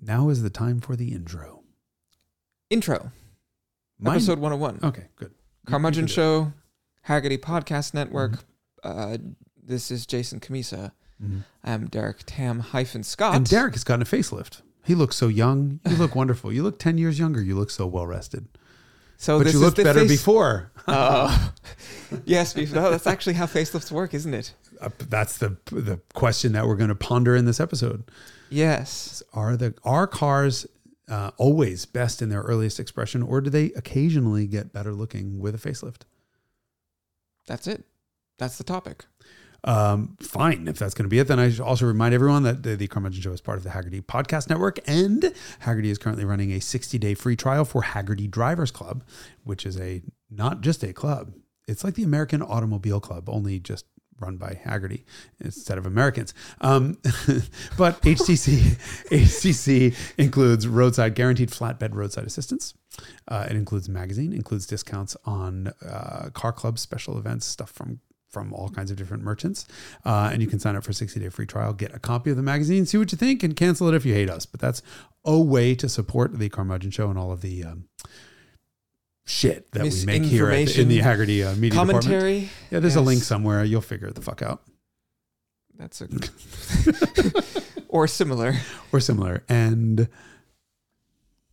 Now is the time for the intro. Intro, Mine- episode 101. Okay, good. You- Carmudgeon you can do it. Show, Hagerty Podcast Network. Uh, this is Jason Cammisa. Mhm. I'm Derek Tam hyphen Scott. And Derek has gotten a facelift. He looks so young. You look wonderful. You look 10 years younger. You look so well rested. So but this you is looked better face- before. Oh, yes, no, that's actually how facelifts work, isn't it? Uh, that's the the question that we're going to ponder in this episode. Yes. Are the are cars uh, always best in their earliest expression, or do they occasionally get better looking with a facelift? That's it. That's the topic. Um, fine, if that's going to be it, then I should also remind everyone that the, the Carmudgeon Show is part of the Hagerty Podcast Network, and Hagerty is currently running a 60 day free trial for Hagerty Drivers Club, which is a not just a club, it's like the American Automobile Club, only just run by Hagerty instead of Americans. Um, but HDC HDC includes roadside guaranteed flatbed roadside assistance. Uh, it includes magazine, includes discounts on uh, car club special events, stuff from from all kinds of different merchants. Uh, and you can sign up for a 60 day free trial, get a copy of the magazine, see what you think, and cancel it if you hate us. But that's a way to support the Carmudgeon Show and all of the um, shit that we make here at the, in the Hagerty uh, media department. Commentary. Yeah, there's a link somewhere. You'll figure the fuck out. That's a. or similar. Or similar. And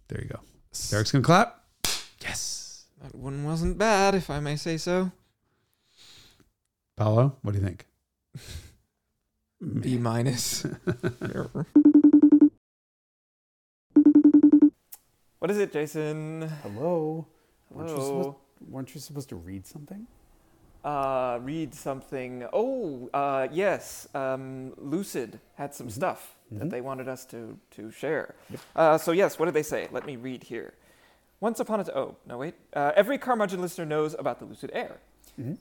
there you go. Derek's going to clap. Yes. That one wasn't bad, if I may say so. Paolo, what do you think? B minus. what is it, Jason? Hello. Weren't you, supposed, weren't you supposed to read something? Uh, read something. Oh, uh, yes. Um, Lucid had some stuff that Mhm. they wanted us to to share. Uh, so yes, what did they say? Let me read here. Once upon a time, oh no wait. Uh, every Carmudgeon listener knows about the Lucid Air,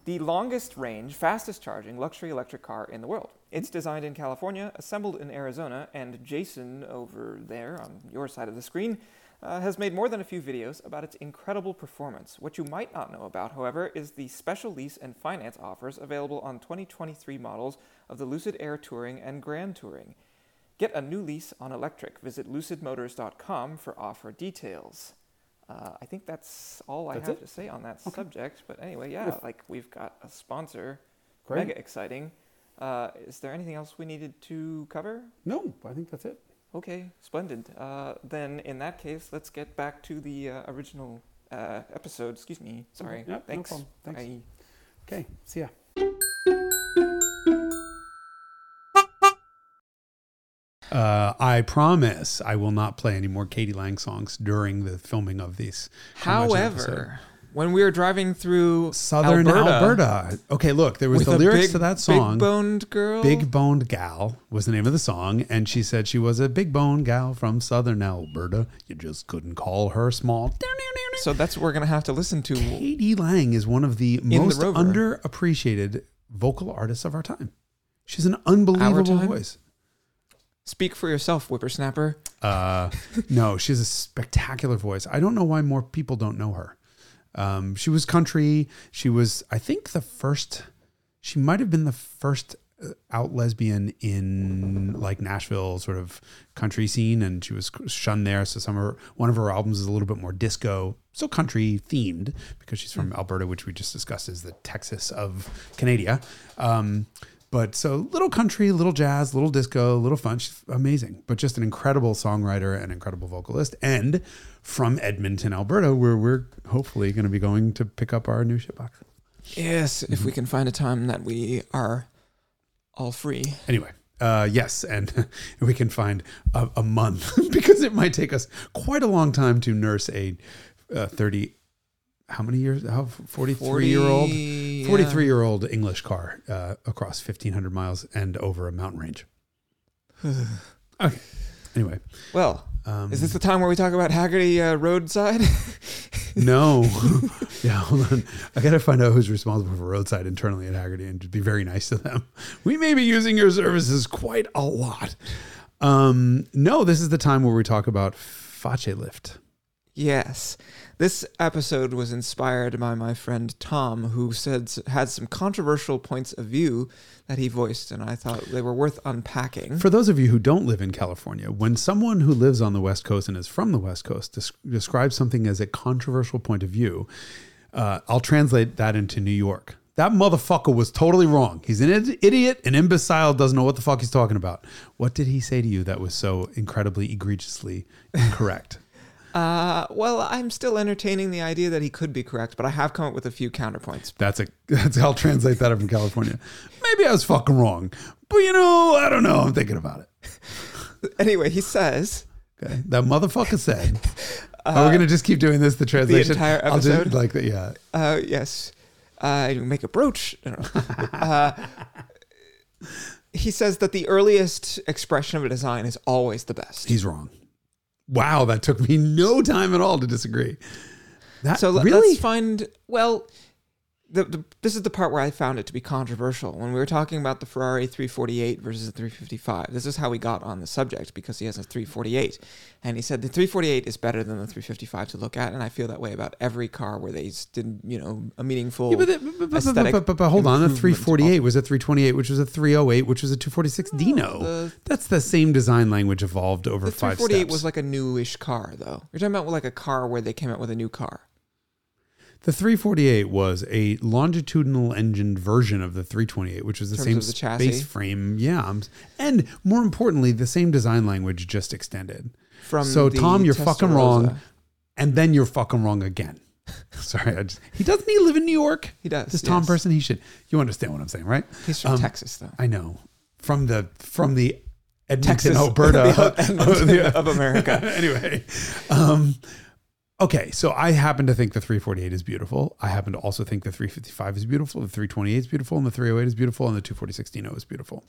the longest range, fastest charging luxury electric car in the world. It's designed in California, assembled in Arizona, and Jason over there on your side of the screen uh, has made more than a few videos about its incredible performance. What you might not know about, however, is the special lease and finance offers available on 2023 models of the Lucid Air Touring and Grand Touring. Get a new lease on electric. Visit lucidmotors.com for offer details. Uh, I think that's all I That's have it? to say on that subject. But anyway, yeah, like we've got a sponsor. Great. Mega exciting. Uh, is there anything else we needed to cover? No, I think that's it. Okay, splendid. Uh, then in that case, let's get back to the uh, original uh, episode. Excuse me. Sorry. Okay, yep, no Thanks. problem. Thanks. Bye. Okay, see ya. Uh, I promise I will not play any more k.d. lang songs during the filming of these. Carmudgeon episode. However, when we were driving through Southern Alberta, Alberta. Okay, look, there was the lyrics big, to that song. big boned girl. Big Boned Gal was the name of the song, and she said she was a big boned gal from Southern Alberta. You just couldn't call her small. So that's what we're gonna have to listen to. k.d. lang is one of the the most Rover. underappreciated vocal artists of our time. She's an unbelievable voice. Speak for yourself, whippersnapper. Uh, no, she has a spectacular voice. I don't know why more people don't know her. Um, she was country. She was, I think, the first. She might have been the first uh, out lesbian in like Nashville sort of country scene, and she was shunned there. So some of her, one of her albums is a little bit more disco, so country themed because she's from Alberta, which we just discussed is the Texas of Canada. Um, but so little country, little jazz, little disco, little fun. She's amazing, but just an incredible songwriter and incredible vocalist. And from Edmonton, Alberta, where we're hopefully going to be going to pick up our new shitbox. Yes, if we can find a time that we are all free. Anyway, uh, yes, and we can find a, a month because it might take us quite a long time to nurse a uh, 30, how many years? How 43 year old? 40, 43 year old English car uh, across 1,500 miles and over a mountain range. okay. Anyway, Well, um, is this the time where we talk about Hagerty uh, Roadside? no. yeah, hold on. I got to find out who's responsible for roadside internally at Hagerty and just be very nice to them. We may be using your services quite a lot. Um, no, this is the time where we talk about Face Lift. Yes. This episode was inspired by my friend Tom, who said had some controversial points of view that he voiced, and I thought they were worth unpacking. For those of you who don't live in California, when someone who lives on the West Coast and is from the West Coast des- describes something as a controversial point of view, uh, I'll translate that into New York. That motherfucker was totally wrong. He's an id- idiot, an imbecile, doesn't know what the fuck he's talking about. What did he say to you that was so incredibly egregiously incorrect? Uh, well, I'm still entertaining the idea that he could be correct, but I have come up with a few counterpoints. That's a that's I'll translate that from California. Maybe I was fucking wrong, but you know I don't know. I'm thinking about it. Anyway, he says Okay, that motherfucker said. Are we gonna just keep doing this? The translation, The entire episode. I'll just- like that. Yeah. Uh, yes. Uh, you make a brooch. I don't know. uh, he says that the earliest expression of a design is always the best. He's wrong. Wow, that took me no time at all to disagree. That so really let's find. Well, the, the, this is the part where I found it to be controversial when we were talking about the Ferrari 348 versus the 355. This is how we got on the subject because he has a 348, and he said the 348 is better than the 355 to look at, and I feel that way about every car where they did you know a meaningful. Yeah, but, the- but, aesthetic but, but, but hold on, a improvement. 348 was a 328, which was a 308, which was a 246 Dino. the- That's the same design language evolved over The five 348 steps. was like a newish car, though. You're talking about like a car where they came out with a new car. The 348 was a longitudinal engined version of the 328, which was the same the space frame. Yeah, um, and more importantly, the same design language just extended. From so Tom, you're fucking wrong, and then you're fucking wrong again. Sorry, I just, he doesn't he live in New York? He does, This Tom yes. person, he should. You understand what I'm saying, right? He's from Um, Texas, though. I know from the from the Edmonton, Texas, Alberta the Edmonton of America. anyway, um, okay. So I happen to think the 348 is beautiful. I happen to also think the 355 is beautiful. The 328 is beautiful, and the 308 is beautiful, and the 246 Dino is beautiful.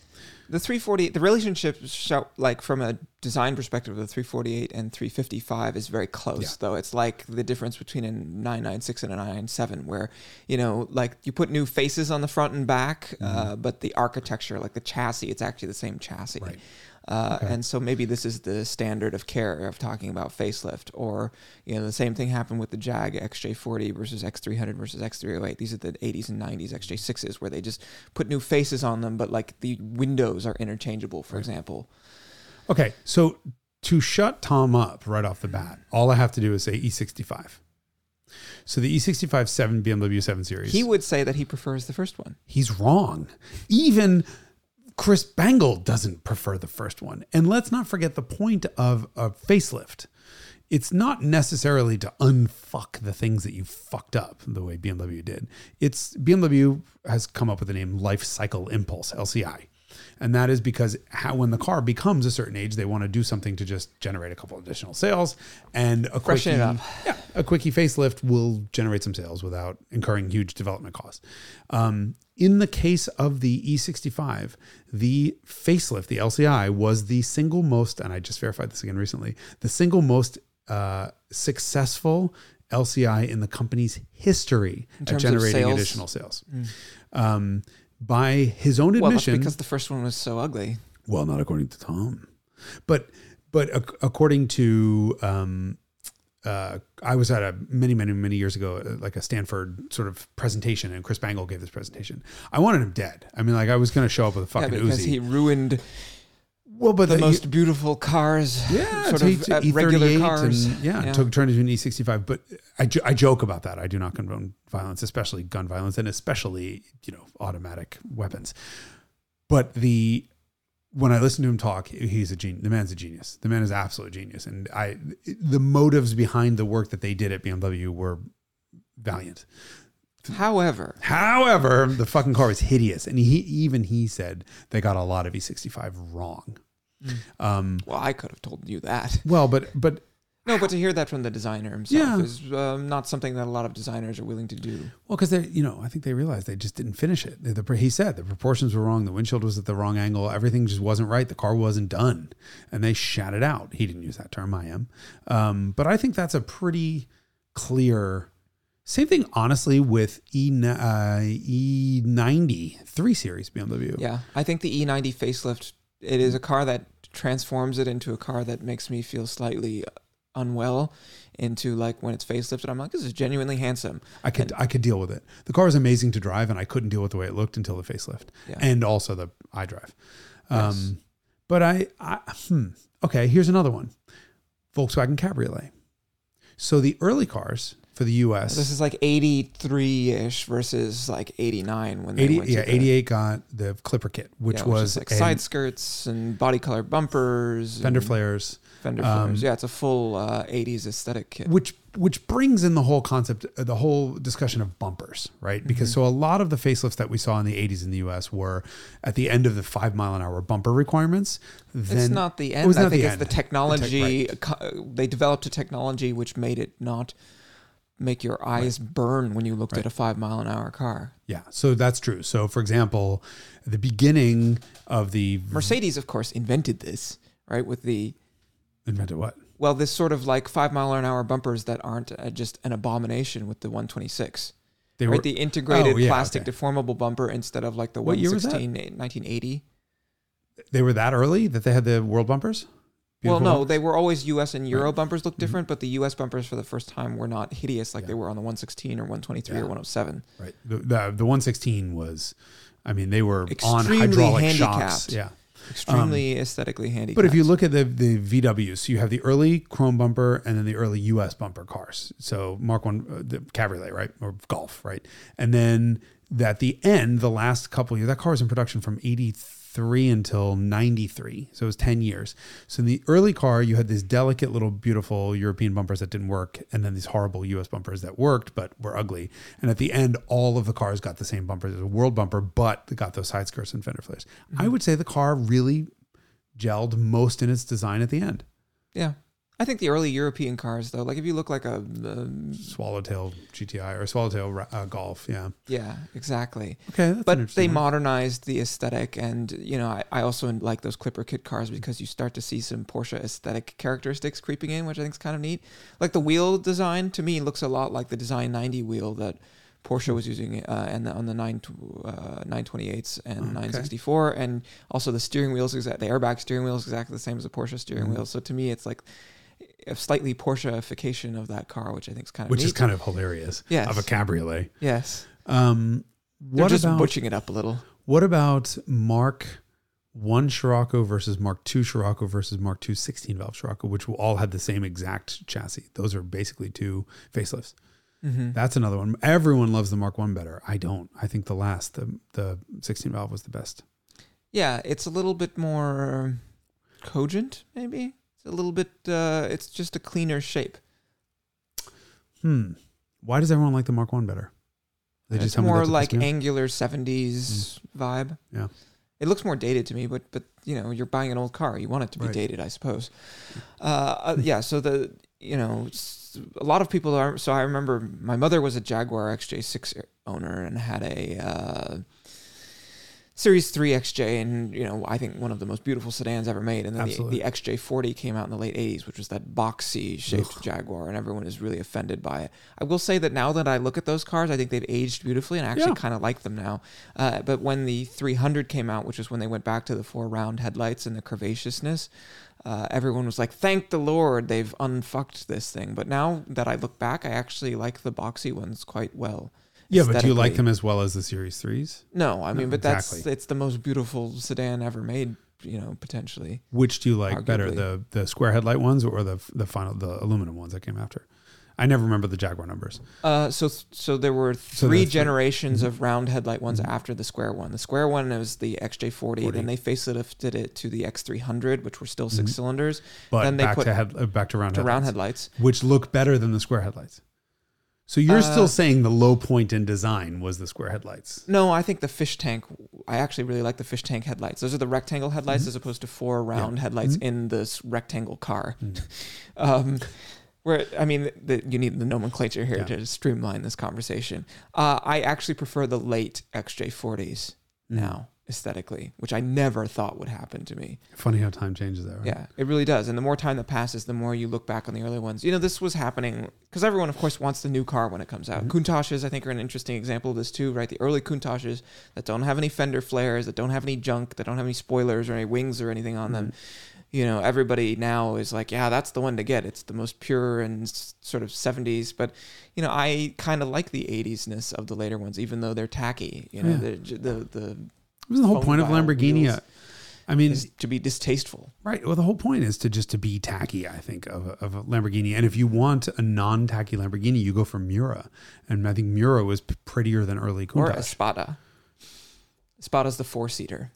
The 340, the relationship, show, like from a design perspective, the 348 and 355 is very close, Yeah. though. It's like the difference between a 996 and a 997, where, you know, like you put new faces on the front and back, uh, but the architecture, like the chassis, it's actually the same chassis. Right. Uh, Okay. And so maybe this is the standard of care of talking about facelift, or you know the same thing happened with the Jag XJ40 versus X300 versus X308. These are the 80s and 90s XJ6s where they just put new faces on them, but like the windows are interchangeable, for example. Okay, so to shut Tom up right off the bat, all I have to do is say E65. So the E E65 7 BMW 7 Series. He would say that he prefers the first one. he's wrong. Even Chris Bangle doesn't prefer the first one. And let's not forget the point of a facelift. It's not necessarily to unfuck the things that you fucked up the way BMW did. It's BMW has come up with the name Life Cycle Impulse, LCI. And that is because how, when the car becomes a certain age, they want to do something to just generate a couple additional sales. And a Freshen quickie, up. yeah, a quickie facelift will generate some sales without incurring huge development costs. Um, in the case of the E65, the facelift, the LCI, was the single most, and I just verified this again recently, the single most uh, successful LCI in the company's history at terms of generating additional sales. Um, by his own admission. Well, because the first one was so ugly. well, not according to Tom, but but ac- according to um, uh, I was at a many many many years ago, uh, like a Stanford sort of presentation, and Chris Bangle gave this presentation. I wanted him dead. I mean, like I was going to show up with a Yeah, fucking because Uzi. he ruined well, but the the- most beautiful cars. yeah, sort of uh, regular cars. and yeah, Yeah. took turned into an E65. But I, jo- I joke about that. I do not condone violence, especially gun violence, and especially you know automatic weapons. But the when I listen to him talk, he's a genius. The man's a genius. The man is absolute genius, and I the motives behind the work that they did at BMW were valiant. However, However, the fucking car was hideous, and he even he said they got a lot of E65 wrong. Um, well, I could have told you that. well, but but No, but to hear that from the designer himself Yeah. is um, not something that a lot of designers are willing to do. Well, because they, you know, I think they realized they just didn't finish it. The, the- he said the proportions were wrong. The windshield was at the wrong angle. Everything just wasn't right. The car wasn't done, and they shat it out. He didn't use that term. I am, um, but I think that's a pretty clear. Same thing, honestly, with E uh, E ninety three series BMW. Yeah, I think the E90 facelift it is a car that transforms it into a car that makes me feel slightly unwell into like when it's facelifted I'm like this is genuinely handsome. I could I could deal with it. The car was amazing to drive, and I couldn't deal with the way it looked until the facelift, Yeah. and also the iDrive. Um, Yes. But I, I hmm, okay. Here's another one: Volkswagen Cabriolet. So the early cars for the U.S. This is like 83-ish versus like 89 when they 80, went to yeah, the- 88 got the Clipper kit, which yeah, was is like side skirts and body color bumpers, fender flares, fender um, flares. Yeah, it's a full uh, 80s aesthetic kit. which which brings in the whole concept, uh, the whole discussion of bumpers, right? Because Mm-hmm. so a lot of the facelifts that we saw in the 80s in the U.S. were at the end of the five mile an hour bumper requirements. Then it's not the It end. was I not think the it's end. the technology. The co- They developed a technology which made it not make your eyes burn when you looked at a five mile an hour car. Yeah, so that's true. So, for example, the beginning of the Mercedes, of course, invented this, right? With the invented what? well, this sort of like five mile an hour bumpers that aren't uh, just an abomination with the 126. They right, the integrated Oh, yeah, plastic okay. deformable bumper instead of like the What year was that? 116 1980. they were that early that they had the world bumpers. Well, Beautiful no, they were always U.S. and Euro Right. bumpers Mm-hmm. look different, but the U.S. bumpers for the first time were not hideous like Yeah. they were on the 116 or 123 Yeah. or 107. right. The, the the 116 was, I mean, they were on Extremely hydraulic shocks. handicapped. Yeah. Extremely aesthetically handicapped. But if you look at the the VWs, you have the early chrome bumper and then the early US bumper cars. So Mark One, uh, the Cabriolet, right, or Golf, right, and then at the end, the last couple of years, that car was in production from '83 until '93, so it was 10 years. So in the early car, you had these delicate little beautiful European bumpers that didn't work, and then these horrible US bumpers that worked but were ugly. And at the end, all of the cars got the same bumpers as a world bumper, but they got those side skirts and fender flares. I mm-hmm. would say the car really gelled most in its design at the end. yeah, I think the early European cars though, like if you look like a, um, Swallowtail GTI or Swallowtail uh, Golf. Yeah. yeah, exactly. Okay. But they one. modernized the aesthetic, and you know, I, I also like those Clipper kit cars because you start to see some Porsche aesthetic characteristics creeping in, which I think is kind of neat. Like the wheel design to me looks a lot like the Design 90 wheel that Porsche was using uh, and the, on the 9 uh, 928s and Okay. 964, and also the steering wheels the airbag steering wheel is exactly the same as the Porsche steering Mhm. wheel. So to me, it's like a slightly Porscheification of that car, which I think is kind of which neat. is kind of hilarious. Yes. Of a cabriolet. yes. Um, They're just about butching it up a little. what about Mark One Scirocco versus Mark Two Scirocco versus Mark Two 16 valve Scirocco, which all had the same exact chassis. Those are basically two facelifts. Mm-hmm. That's another one. Everyone loves the Mark One better. I don't. I think the last, the the 16 valve was the best. Yeah, it's a little bit more cogent, maybe. A little bit. Uh, it's just a cleaner shape. Hmm. Why does everyone like the Mark One better? They it's more like piss me off? angular '70s vibe. Yeah. It looks more dated to me, but but you know, you're buying an old car. You want it to be Right. dated, I suppose. Uh, uh, yeah. So the you know, a lot of people are. So I remember my mother was a Jaguar XJ6 owner and had a. Series 3 XJ, and you know, I think one of the most beautiful sedans ever made. And then the, the XJ40 came out in the late 80s, which was that boxy shaped. Jaguar, and everyone is really offended by it. I will say that now that I look at those cars, I think they've aged beautifully, and I actually Yeah. kind of like them now. Uh, but when the 300 came out, which was when they went back to the four round headlights and the curvaceousness, uh, everyone was like, "Thank the Lord, they've unfucked this thing." But now that I look back, I actually like the boxy ones quite well. Yeah, but do you like them as well as the Series Threes? No, I mean, No, but that's exactly. it's the most beautiful sedan ever made. You know, potentially. Which do you like better, Arguably. the the square headlight ones or the the final the aluminum ones that came after? I never remember the Jaguar numbers. Uh, so so there were three that's the- generations Mhm. of round headlight ones Mhm. after the square one. The square one was the XJ40. 40. Then they facelifted it to the X300, which were still 6 Mhm. cylinders, But Then they back put- to head uh, back to round to round headlights, headlights. which look better than the square headlights. So you're Uh, still saying the low point in design was the square headlights? No, I think the fish tank. I actually really like the fish tank headlights. Those are the rectangle headlights Mhm. as opposed to four round headlights Mhm. in this rectangle car. Mhm. Um, where I mean, the, you need the nomenclature here Yeah. to streamline this conversation. Uh, I actually prefer the late XJ40s Mm. now aesthetically, which I never thought would happen to me. Funny how time changes that, right? Yeah, it really does. And the more time that passes, the more you look back on the early ones. You know, this was happening because everyone, of course, wants the new car when it comes out. Mm-hmm. Countachs, I think, are an interesting example of this too, right? The early Countachs that don't have any fender flares, that don't have any junk, that don't have any spoilers or any wings or anything on them. You know, everybody now is like, yeah, that's the one to get. It's the most pure and sort of 70s. But, you know, I kind of like the 80s-ness of the later ones, even though they're tacky. You know, Yeah. the, the, the was the whole point of Lamborghini. I mean, to be distasteful. right. Well, the whole point is to just to be tacky. I think of of a Lamborghini, and if you want a non-tacky Lamborghini, you go for Miura, and I think Miura was prettier than early or Countach. Espada. Espada's the four seater.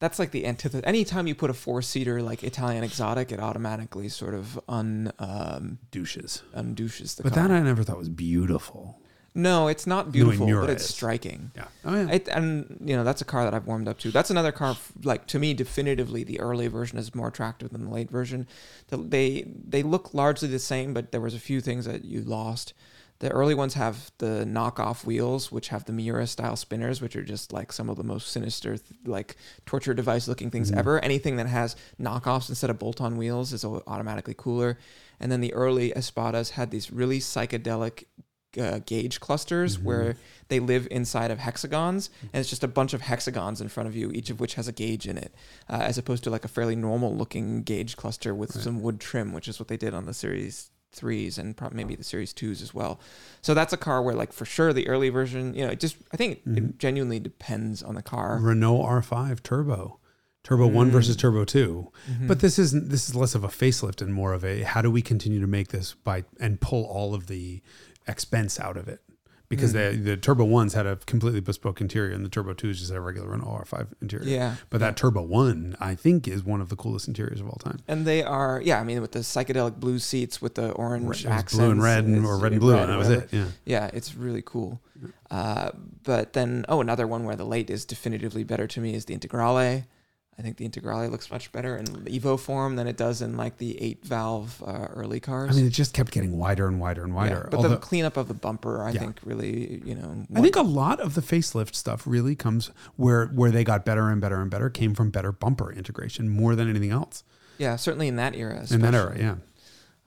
That's like the antithesis. Anytime you put a four seater like Italian exotic, it automatically sort of un um, douches. undouches the But car. that I never thought was beautiful. No, it's not beautiful, Miura but it's is. striking. Yeah. Oh yeah. It, and you know that's a car that I've warmed up to. That's another car, like to me, definitively the early version is more attractive than the late version. The, they they look largely the same, but there was a few things that you lost. The early ones have the knockoff wheels, which have the Miura style spinners, which are just like some of the most sinister, like torture device looking things ever. Anything that has knockoffs instead of bolt on wheels is automatically cooler. And then the early Espadas had these really psychedelic uh, gauge clusters where they live inside of hexagons, and it's just a bunch of hexagons in front of you, each of which has a gauge in it, uh, as opposed to like a fairly normal looking gauge cluster with some wood trim, which is what they did on the series threes and probably maybe the series twos as well. So that's a car where like for sure the early version, you know, it just I think it genuinely depends on the car. Renault R5 Turbo, Turbo One versus Turbo 2 But this isn't. This is less of a facelift and more of a how do we continue to make this by and pull all of the expense out of it. Because the the Turbo ones had a completely bespoke interior, and the Turbo twos just had a regular Renault R5 interior. Yeah. but that Turbo one, I think, is one of the coolest interiors of all time. And they are, yeah. I mean, with the psychedelic blue seats with the orange It accents, blue and red, and, or red and blue, red and that was it. Yeah. Yeah, it's really cool. Uh, but then, oh, another one where the late is definitively better to me is the Integrale. I think the Integrale looks much better in Evo form than it does in like the eight valve uh, early cars. I mean, it just kept getting wider and wider and Yeah, wider. but Although- the cleanup of the bumper, I Yeah. think, really, you know, I think a lot of the facelift stuff really comes where where they got better and better and better came from better bumper integration more than anything else yeah, certainly in that era. in that era. Yeah.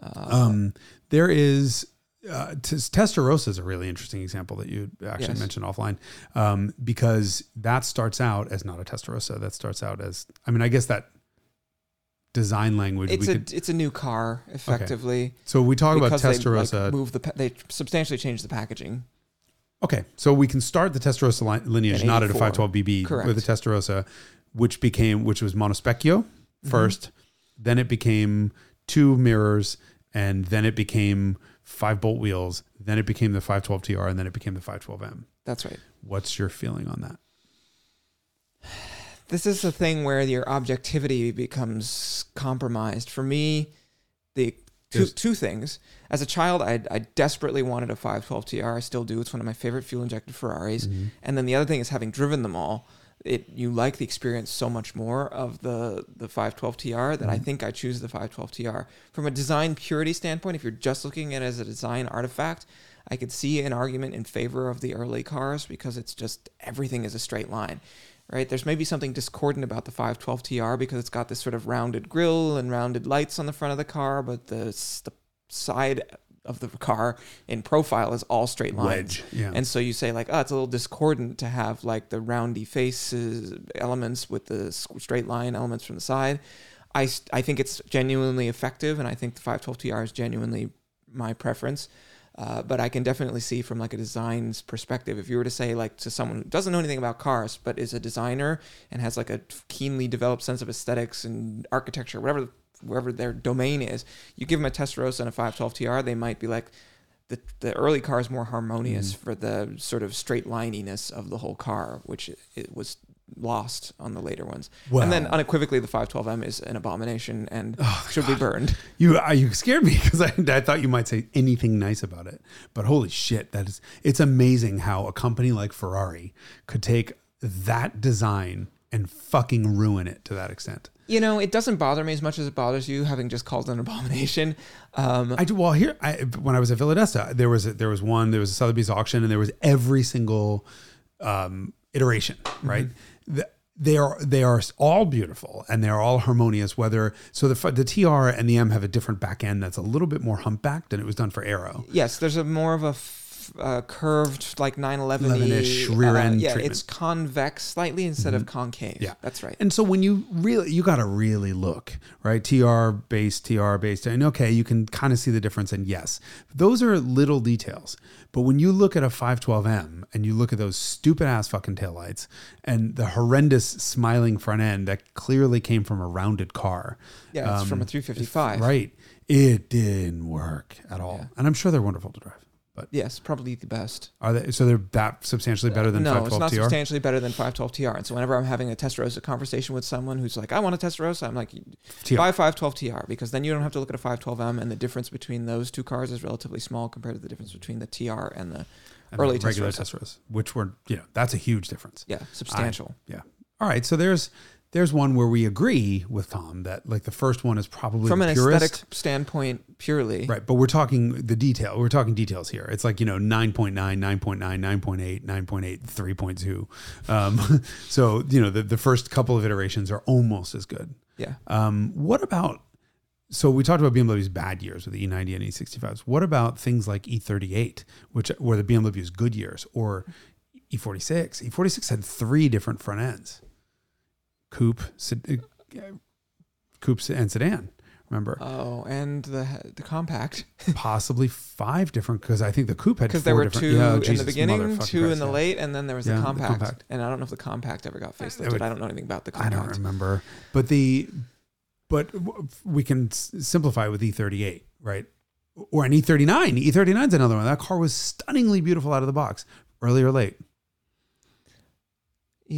Uh, Um, there is uh, Testarossa is a really interesting example that you actually Yes. mentioned offline um, because that starts out as not a Testarossa. That starts out as I mean, I guess that design language it's we a could. it's a new car effectively. So we talk about because they, like, Testarossa. move the pa- they substantially change the packaging. Okay, so we can start the Testarossa li- lineage not at a 84. 512BB Correct. with the Testarossa, which became which was monospecchio 1st then it became two mirrors, and then it became five bolt wheels, then it became the 512TR, and then it became the 512M. That's right. What's your feeling on that? this is a thing where your objectivity becomes compromised. For me, the two, two things. As a child, I, I desperately wanted a 512 TR. I still do. It's one of my favorite fuel injected Ferraris. Mm-hmm. And then the other thing is having driven them all, it you like the experience so much more of the the 512 TR that I mm-hmm. think I choose the 512 TR. From a design purity standpoint, if you're just looking at it as a design artifact, I could see an argument in favor of the early cars because it's just everything is a straight line right? There's maybe something discordant about the 512 TR because it's got this sort of rounded grille and rounded lights on the front of the car, but the, the side of the car in profile is all straight lines. Wedge, yeah. And so you say like, oh, it's a little discordant to have like the roundy faces elements with the straight line elements from the side. I, I think it's genuinely effective, and I think the 512 TR is genuinely my preference. Uh, but I can definitely see from like a design's perspective, if you were to say like to someone who doesn't know anything about cars but is a designer and has like a keenly developed sense of aesthetics and architecture, whatever wherever their domain is, you give them a Testarossa and a 512 TR, they might be like, the, the early car is more harmonious for the sort of straight lininess of the whole car, which it, it was lost on the later ones. Wow. and then unequivocally, the 512M is an abomination and Oh, should be burned. You uh, you scared me because I, I thought you might say anything nice about it, but holy shit, that is it's amazing how a company like Ferrari could take that design and fucking ruin it to that extent. You know, it doesn't bother me as much as it bothers you, having just called an abomination. Um, I do well here. I, when I was at Villa d'Este, there was a, there was one. There was a Sotheby's auction, and there was every single um, iteration. Right, the, they are they are all beautiful and they are all harmonious. Whether so the the TR and the M have a different back end that's a little bit more humpbacked, and it was done for aero. yes, there's a more of a f- uh, curved, like 911 11-ish rear end Yeah, treatment. it's convex slightly instead of concave. Yeah. that's right. And so when you really, you got to really look, right? TR base, TR base, and okay, you can kind of see the difference. And yes, those are little details. But when you look at a 512M and you look at those stupid ass fucking taillights and the horrendous smiling front end that clearly came from a rounded car. yeah, it's from a um, 355. Right. It didn't work at all. And I'm sure they're wonderful to drive. But Yes, probably the best. are they, so they're that substantially better than no, it's not TR? substantially better than 512 TR. And so whenever I'm having a Testarossa conversation with someone who's like, I want a Testarossa, I'm like, TR. buy 512 TR because then you don't have to look at a 512M and the difference between those two cars is relatively small compared to the difference between the TR and the And early regular Testarossa. Which were, you know, that's a huge difference. Yeah, substantial. Yeah. All right. So there's there's one where we agree with Tom that like the first one is probably From an purest. aesthetic standpoint, purely. Right, but we're talking the detail. We're talking details here. It's like, you know, 9.9, 9.9, 9.8, 9.8, 3.2. Um, so, you know, the, the first couple of iterations are almost as good. Yeah. Um, what about, so we talked about BMW's bad years with the E90 and E65s. What about things like E38, which were the BMW's good years, or E E46? E46 had three different front ends coupe, sed- uh, and sedan. Remember? Oh, and the the compact possibly five different because I think the coupe had because there were two yeah, in Jesus, the beginning, two in the yeah. late, and then there was Yeah, the, the compact. compact. And I don't know if the compact ever got facelifted. would- I don't know anything about the compact. I don't remember, but the but we can s- simplify with E38, right? Or an E39. E39 is another one. That car was stunningly beautiful out of the box, early or late.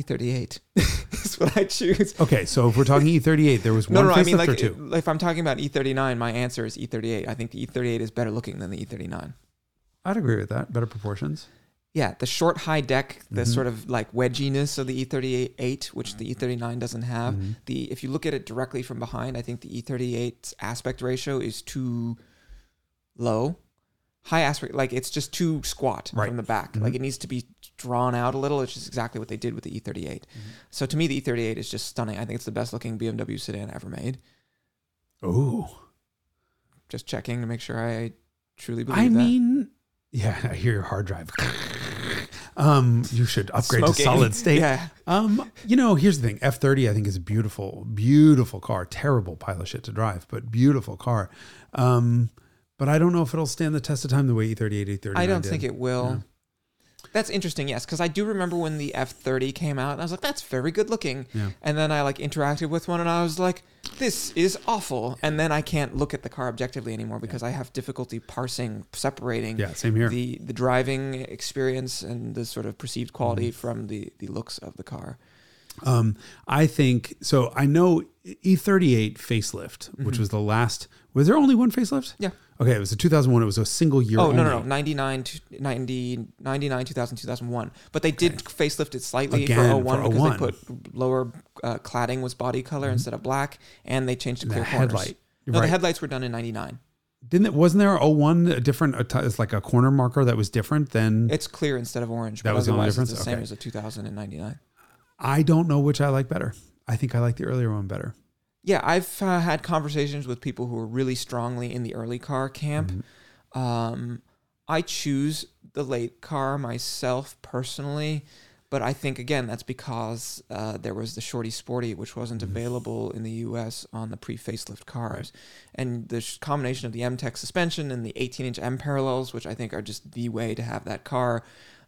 E38 is what I choose. Okay, so if we're talking E38, there was No, one no, no, I mean like two. if I'm talking about E39, my answer is E38. I think the E38 is better looking than the E39. I'd agree with that. Better proportions. Yeah, the short high deck, the Mhm. sort of like wedginess of the E38, which the E39 doesn't have. Mhm. The if you look at it directly from behind, I think the E38's aspect ratio is too low. High aspect, like it's just too squat Right. from the back. Mhm. Like it needs to be drawn out a little, which is exactly what they did with the E38. So to me, the E38 is just stunning. I think it's the best looking BMW sedan ever made. Ooh. Just checking to make sure I truly believe I that. mean, yeah, I hear your hard drive. um, you should upgrade to solid state. Yeah. Um, you know, here's the thing. F30 I think is a beautiful, beautiful car. Terrible pile of shit to drive, but beautiful car. Um, but I don't know if it'll stand the test of time the way E E38, E39 I don't did. think it will. Yeah. That's interesting, yes, because I do remember when the F30 came out, and I was like, "That's very good looking." Yeah. And then I like interacted with one, and I was like, "This is awful." And then I can't look at the car objectively anymore because I have difficulty parsing, separating Yeah, same here. the the driving experience and the sort of perceived quality Mm-hmm. from the the looks of the car. Um, I think so. I know E38 facelift, which was the last. Was there only one facelift? Mm-hmm. Yeah. Okay, it was a 2001. It was a single year. Oh, no, no, no. 99, to 90, 99, 2000, 2001. But they did facelift it slightly Again, for 01 for because 01. they put lower uh, cladding was body color instead of black, and they changed the The clear corners. headlight. No, the headlights were done in 99. Didn't it? Wasn't there a one a different? It's like a corner marker that was different than. It's clear instead of orange. That but was the only difference? It's the same as a 2000 and 99. I don't know which I like better. I think I like the earlier one better. Yeah, I've uh, had conversations with people who are really strongly in the early car camp. Mm-hmm. Um, I choose the late car myself personally, but I think again that's because uh, there was the Shorty Sporty, which wasn't Mm-hmm. available in the U.S. on the pre-facelift cars, and the sh- combination of the M-Tech suspension and the 18-inch M parallels, which I think are just the way to have that car.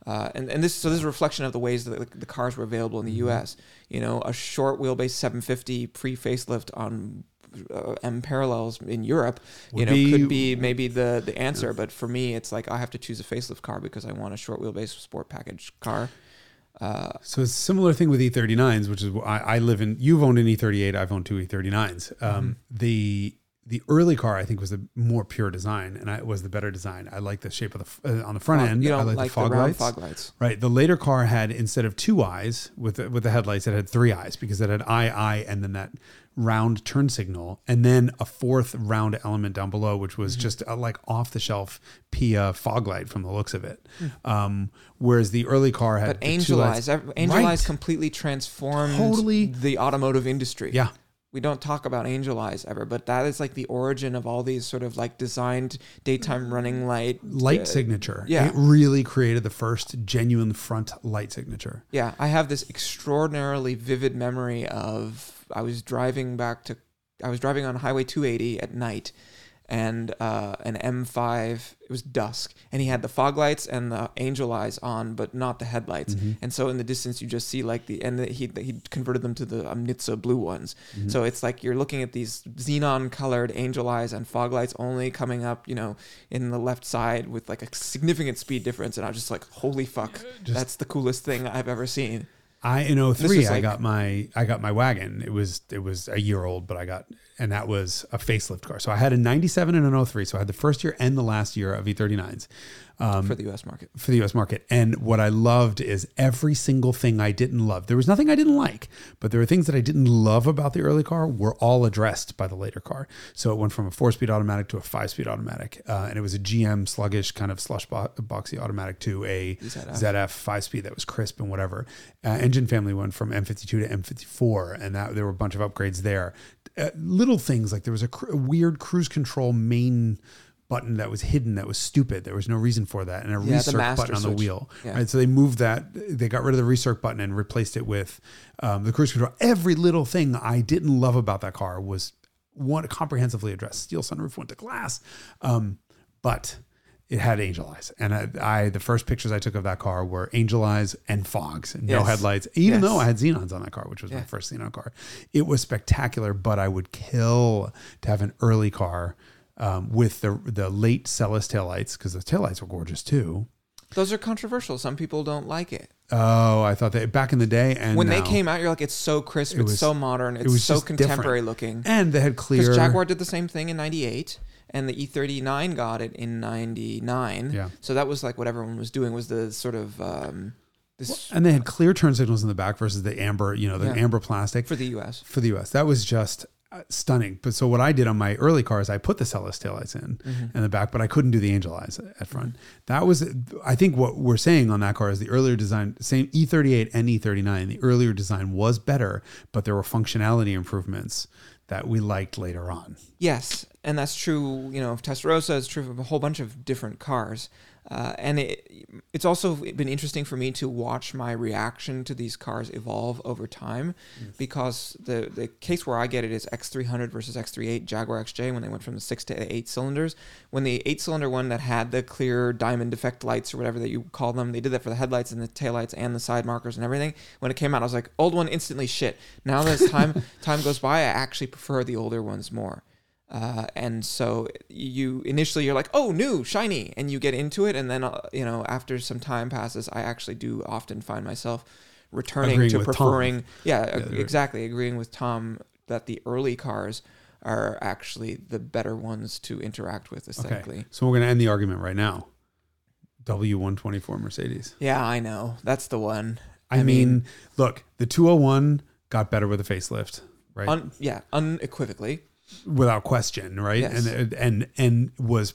Uh, and, and this so this is a reflection of the ways that the, the cars were available in the Mm-hmm. U.S. You know, a short wheelbase 750 pre-facelift on uh, M parallels in Europe, you know, be- could be maybe the the answer. But for me, it's like I have to choose a facelift car because I want a short wheelbase sport package car. Uh, So it's a similar thing with E39s, which is I, I live in. You've owned an E38. I've owned two E39s. Um, Mm-hmm. The the early car I think was the more pure design, and I was the better design. I like the shape of the uh, on the front end. You I don't like, like the fog round lights. fog lights. Right. The later car had instead of two eyes with the, with the headlights, it had three eyes because it had eye, eye, and then that round turn signal, and then a fourth round element down below, which Mm-hmm. was just a, like off the shelf PIAA fog light from the looks of it. Hmm. Um, whereas the early car had But the Angel Eyes, Angel Right. Eyes completely transformed Totally. the automotive industry. Yeah. We don't talk about Angel Eyes ever, but that is like the origin of all these sort of like designed daytime running light. light uh, signature. yeah. It really created the first genuine front light signature. Yeah, I have this extraordinarily vivid memory of I was driving back to I was driving on Highway 280 at night and uh, an M5 it was dusk and he had the fog lights and the angel eyes on but not the headlights. And so in the distance you just see like the and the, he he converted them to the um, Nitsa blue ones. So it's like you're looking at these xenon colored angel eyes and fog lights only coming up you know in the left side with like a significant speed difference and I was just like holy fuck. That's the coolest thing I've ever seen I in 03 was I like- got my I got my wagon. It was it was a year old, but I got and that was a facelift car. So I had a 97 and an 03. So I had the first year and the last year of E39s. Um, for the US market for the US market. And what I loved is every single thing I didn't love. There was nothing I didn't like, but there were things that I didn't love about the early car were all addressed by the later car. So it went from a four speed automatic to a five speed automatic. Uh, and it was a GM sluggish kind of slush bo- boxy automatic to a ZF. ZF five speed that was crisp and whatever. Uh, engine family went from M52 to M54, and that there were a bunch of upgrades there. Uh, little things like there was a, cr- a weird cruise control main button that was hidden that was stupid. There was no reason for that, and a Yeah, recirc button on the switch. wheel. Yeah. Right, so they moved that. They got rid of the recirc button and replaced it with um, the cruise control. Every little thing I didn't love about that car was one comprehensively addressed. Steel sunroof went to glass, um, but it had angel eyes. And I, I, the first pictures I took of that car were angel eyes and fogs, and no headlights. Even Yes. though I had xenons on that car, which was my first xenon car, it was spectacular. But I would kill to have an early car. Um, with the the late Celis taillights because the taillights were gorgeous too. Those are controversial. Some people don't like it. Oh, I thought that back in the day and when they came out, you're like, it's so crisp, It it's so modern, it's was so contemporary different. looking. and they had clear Because Jaguar did the same thing in '98, and the E39 got it in '99. Yeah. So that was like what everyone was doing was the sort of um, this and they had clear turn signals in the back versus the amber, you know, the Yeah. amber plastic for the U.S. for the US. That was just stunning. But so what I did on my early cars, I put the Celis taillights in Mm-hmm. in the back, but I couldn't do the angel eyes at front. That was, I think, what we're saying on that car is the earlier design, same E38 and E39. The earlier design was better, but there were functionality improvements that we liked later on. Yes, and that's true. You know, of Testarossa. It's true of a whole bunch of different cars. Uh, and it, it's also been interesting for me to watch my reaction to these cars evolve over time, because the the case where I get it is X300 versus X38 Jaguar XJ when they went from the six to eight cylinders. When the eight cylinder one that had the clear diamond defect lights or whatever that you call them, they did that for the headlights and the taillights and the side markers and everything. When it came out, I was like, old one instantly shit. Now as time time goes by, I actually prefer the older ones more. Uh, and so you initially you're like, oh, new, shiny, and you get into it, and then uh, you know after some time passes, I actually do often find myself returning Agreeing to preferring, yeah, ag- exactly, agreeing with Tom that the early cars are actually the better ones to interact with aesthetically. Okay. So we're going to end the argument right now. W124 Mercedes. Yeah, I know that's the one. I, mean, look, the 201 got better with a facelift, right? Un, yeah, unequivocally. Without question, right? Yes. And and and was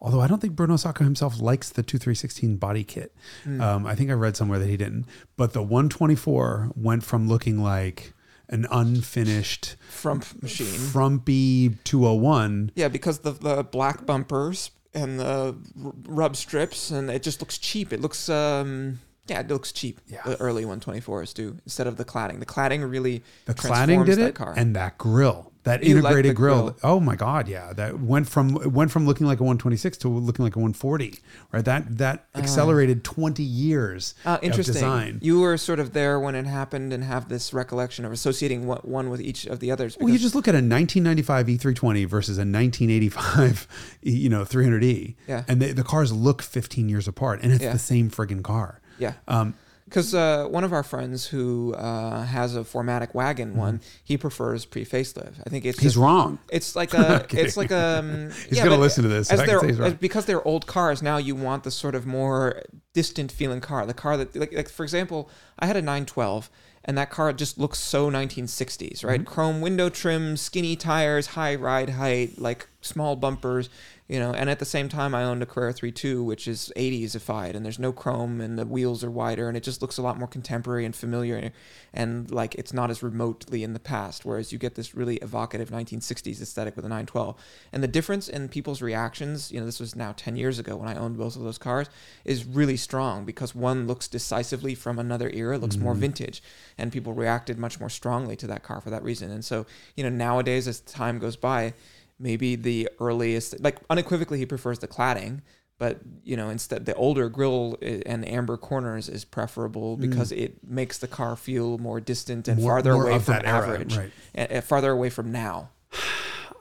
although I don't think Bruno Sacco himself likes the 2316 body kit. Hmm. Um, I think I read somewhere that he didn't. But the 124 went from looking like an unfinished Frump machine. frumpy 201 Yeah, because the the black bumpers and the r- rub strips, and it just looks cheap. It looks um yeah, it looks cheap. Yeah. The early 124s do instead of the cladding. The cladding really The cladding did it, car. and that grill, that You integrated the grill. grill. Oh my god, yeah, that went from went from looking like a 126 to looking like a 140. Right, that that accelerated 20 years Uh, of interesting. design. You were sort of there when it happened and have this recollection of associating one, one with each of the others. Well, you just look at a 1995 E320 versus a 1985, you know, 300E, Yeah. and the, the cars look 15 years apart, and it's Yeah. the same friggin' car. yeah. Um, Because uh, one of our friends who uh, has a 4MATIC wagon one, he prefers pre-facelift. I think it's Mm-hmm. He's just- wrong. It's like a, it's like a. um, He's yeah, gonna listen to this, As they're, say he's wrong. as- because they're old cars now. You want the sort of more distant feeling car, the car that, like, like for example, I had a 912, and that car just looks so 1960s, right? Mm-hmm. Chrome window trim, skinny tires, high ride height, like small bumpers, you know. And at the same time, I owned a Carrera 3.2, which is 80s-ified, and there's no chrome, and the wheels are wider, and it just looks a lot more contemporary and familiar, and like it's not as remotely in the past. Whereas you get this really evocative 1960s aesthetic with a 912, and the difference in people's reactions, you know, this was now 10 years ago when I owned both of those cars, is really strong because one looks decisively from another era, looks more mm-hmm. vintage, and people reacted much more strongly to that car for that reason. And so, you know, nowadays as time goes by, maybe the earliest, like unequivocally, he prefers the cladding. But you know, instead, the older grill and amber corners is preferable mm. because it makes the car feel more distant and More- farther more away from that era, average, right. and, and farther away from now.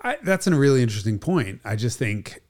I, that's a really interesting point. I just think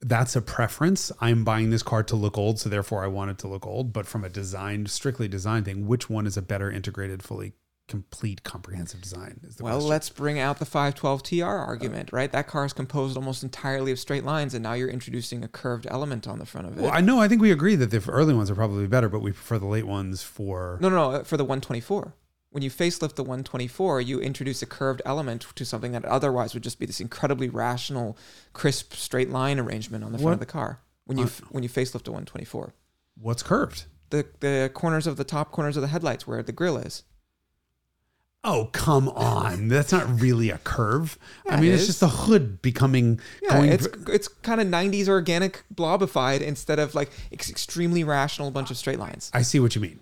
that's a preference. I'm buying this car to look old, so therefore I want it to look old. But from a design, strictly design thing, which one is a better integrated, fully complete, comprehensive design? Is the Well, question. let's bring out the 512 TR argument, uh, right? That car is composed almost entirely of straight lines, and now you're introducing a curved element on the front of it. Well, I know. I think we agree that the early ones are probably better, but we prefer the late ones for. no, no, no, uh, for the 124. When you facelift the 124, you introduce a curved element to something that otherwise would just be this incredibly rational, crisp, straight line arrangement on the front What? of the car. When you uh, when you facelift a 124, What's curved? the the corners of the top corners of the headlights where the grill is. Oh, come on. That's not really a curve. I mean, it it's just the hood becoming Yeah, going. it's it's kind of 90s organic blobified instead of like ex- extremely rational bunch of straight lines. I see what you mean.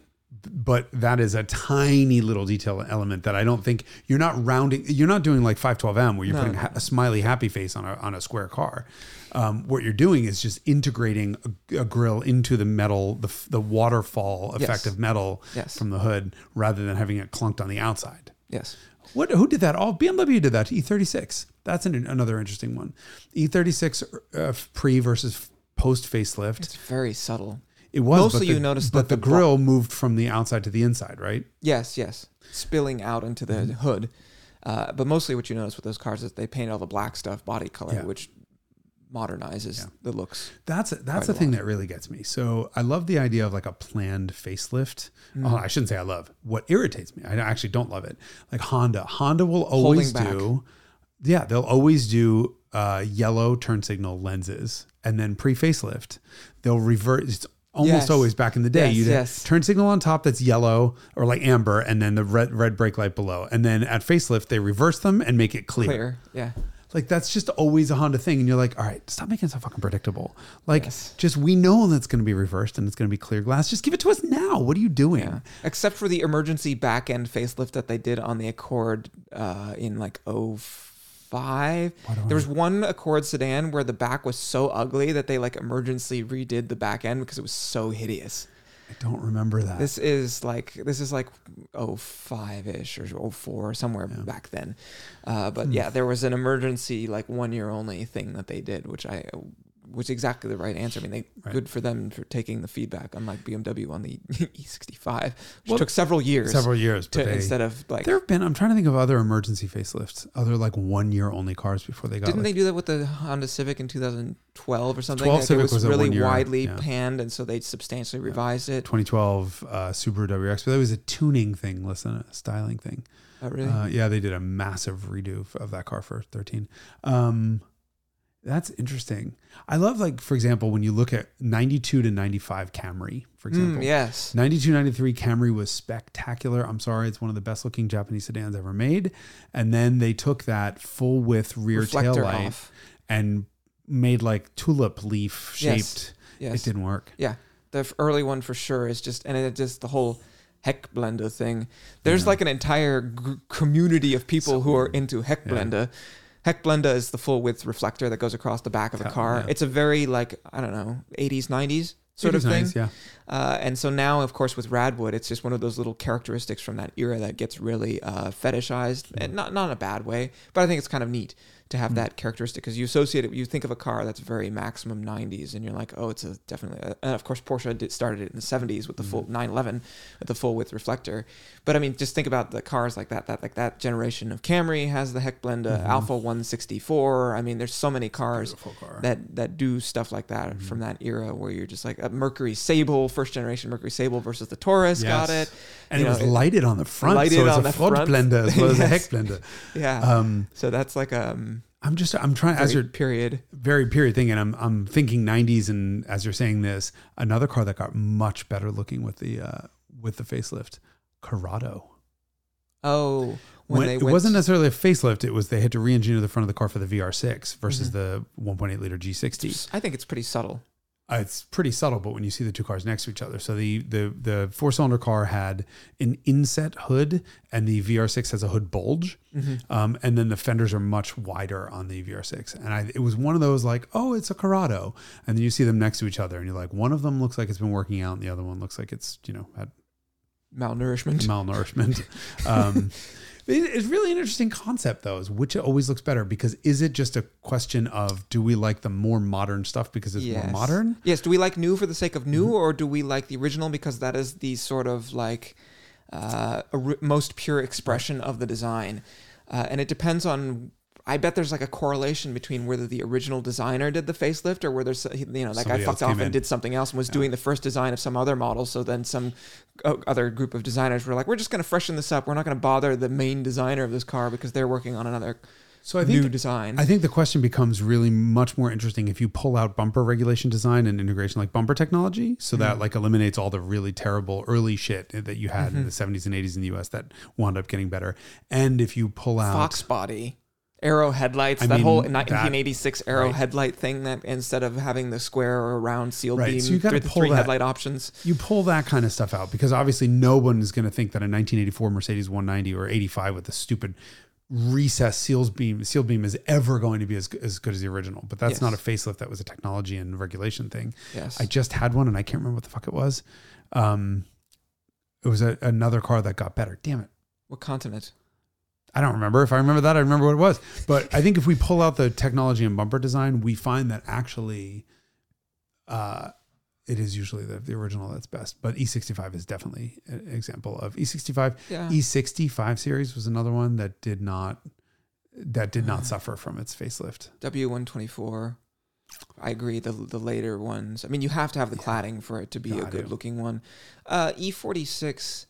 But that is a tiny little detail element that I don't think you're not rounding. You're not doing like 512M where you're No, putting a smiley happy face on a on a square car. Um, what you're doing is just integrating a, a grill into the metal, the the waterfall Yes. effect of metal Yes. from the hood, rather than having it clunked on the outside. Yes. What? Who did that? All BMW did that. E36. That's an, another interesting one. E36 uh, pre versus post facelift. It's very subtle. It was Mostly the, you notice but that the the grill moved from the outside to the inside, right? Yes, yes. Spilling out into the Mm-hmm. hood. Uh, but mostly what you notice with those cars is they paint all the black stuff body color, Yeah. which modernizes Yeah. the looks. That's that's the thing lot. that really gets me. So I love the idea of like a planned facelift. Mm. Oh, I shouldn't say I love. What irritates me, I actually don't love it. Like Honda, Honda will always do. Yeah, they'll always do uh, yellow turn signal lenses, and then pre facelift, they'll revert. It's almost Yes. always back in the day. Yes, You'd have yes. turn signal on top that's yellow or like amber, and then the red red brake light below, and then at facelift they reverse them and make it clear. Clear. Yeah. Like that's just always a Honda thing, and you're like, all right, stop making it so fucking predictable. Like, just we know that's going to be reversed and it's going to be clear glass. Just give it to us now. What are you doing? Yeah. Except for the emergency back end facelift that they did on the Accord uh, in like 05. There was one Accord sedan where the back was so ugly that they like emergency redid the back end because it was so hideous. I don't remember that. This is like this is like oh five ish or 04 or somewhere back then. Uh, but Hmm. yeah, there was an emergency like one year only thing that they did, which I was exactly the right answer. I mean, they Right. good for them for taking the feedback, unlike BMW on the E65, which Well, took several years. Several years, to, they, instead of like there have been. I'm trying to think of other emergency facelifts, other like one year only cars before they got. didn't like, they do that with the Honda Civic in 2012 or something? 12 Like, Civic it was, was really widely yeah. panned, and so they substantially revised it. 2012 uh, Subaru WRX, but that was a tuning thing, less than a styling thing. Oh, really? Uh, yeah, they did a massive redo of that car for 13. Um, that's interesting. I love, like, for example, when you look at 92 to 95 Camry, for example. Mm, yes. 92, 93 Camry was spectacular. I'm sorry, it's one of the best looking Japanese sedans ever made. And then they took that full width rear tail light off. and made like tulip leaf shaped. Yes. It didn't work. Yeah, the early one for sure is just, and it just the whole Heck Blender thing. There's like an entire g- community of people who are into Heck Yeah. Heck Blender is the full width reflector that goes across the back of the car. yeah. It's a very like I don't know 80s 90s sort 80s, of thing. 90s, yeah. Uh, and so now, of course, with Radwood, it's just one of those little characteristics from that era that gets really uh, fetishized, and not not in a bad way, but I think it's kind of neat to have hmm. that characteristic because you associate it. You think of a car that's very maximum 90s, and you're like, oh, it's a definitely. A, and of course, Porsche did, started it in the 70s with the full hmm. 911 with the full width reflector. But I mean, just think about the cars like that. That like that generation of Camry has the Heckblende, mm-hmm. Alfa 164. I mean, there's so many cars car. that that do stuff like that mm-hmm. from that era where you're just like a Mercury Sable, first generation Mercury Sable versus the Taurus. Got it. And You it was lighted on the front, lighted so it's on a the front blender as well as a Yes. heck blender. Yeah. Um, so that's like a um, I'm just I'm trying as very you're period. very period thing, and I'm I'm thinking 90s, and as you're saying this, another car that got much better looking with the uh, with the facelift, Corrado. Oh, when, When- they it wasn't necessarily a facelift; it was they had to re-engineer the front of the car for the VR6 versus Mm-hmm. the 1.8 liter G60. I think it's pretty subtle. Uh, it's pretty subtle, but when you see the two cars next to each other, so the the the four cylinder car had an inset hood, and the VR6 has a hood bulge, um, and then the fenders are much wider on the VR6. And I, it was one of those like, oh, it's a Corrado, and then you see them next to each other, and you're like, one of them looks like it's been working out, and the other one looks like it's you know had Malnourishment. malnourishment. um, it's really an interesting concept, though, is which always looks better because is it just a question of do we like the more modern stuff because it's more modern? Yes. Do we like new for the sake of Mm-hmm. new, or do we like the original because that is the sort of like uh, most pure expression of the design? Uh, and it depends on. I bet there's like a correlation between whether the original designer did the facelift or whether you know that Somebody guy fucked off and in. did something else and was doing the first design of some other model. So then some other group of designers were like, "We're just going to freshen this up. We're not going to bother the main designer of this car because they're working on another So I think new design." I think the question becomes really much more interesting if you pull out bumper regulation design and integration like bumper technology, so Mm-hmm. that like eliminates all the really terrible early shit that you had in the 70s and 80s in the US that wound up getting better. And if you pull out Fox body. Aero headlights, I that mean, whole that- 1986 aero right. headlight thing that instead of having the square or round sealed Right, beam, so you gotta pull three that- headlight options. you pull that kind of stuff out because obviously no one is going to think that a 1984 Mercedes 190 or 85 with the stupid recessed seals beam seal beam is ever going to be as, as good as the original. But that's Yes. not a facelift. That was a technology and regulation thing. Yes. I just had one and I can't remember what the fuck it was. Um, it was a, another car that got better. Damn it. what continent? I don't remember. If I remember that, I remember what it was. But I think if we pull out the technology and bumper design, we find that actually uh, it is usually the, the original that's best. But E65 is definitely an example of E65. Yeah. E65 series was another one that did not that did not suffer from its facelift. W124. I agree. The the later ones. I mean, you have to have the cladding for it to be a good looking one. Uh, E46,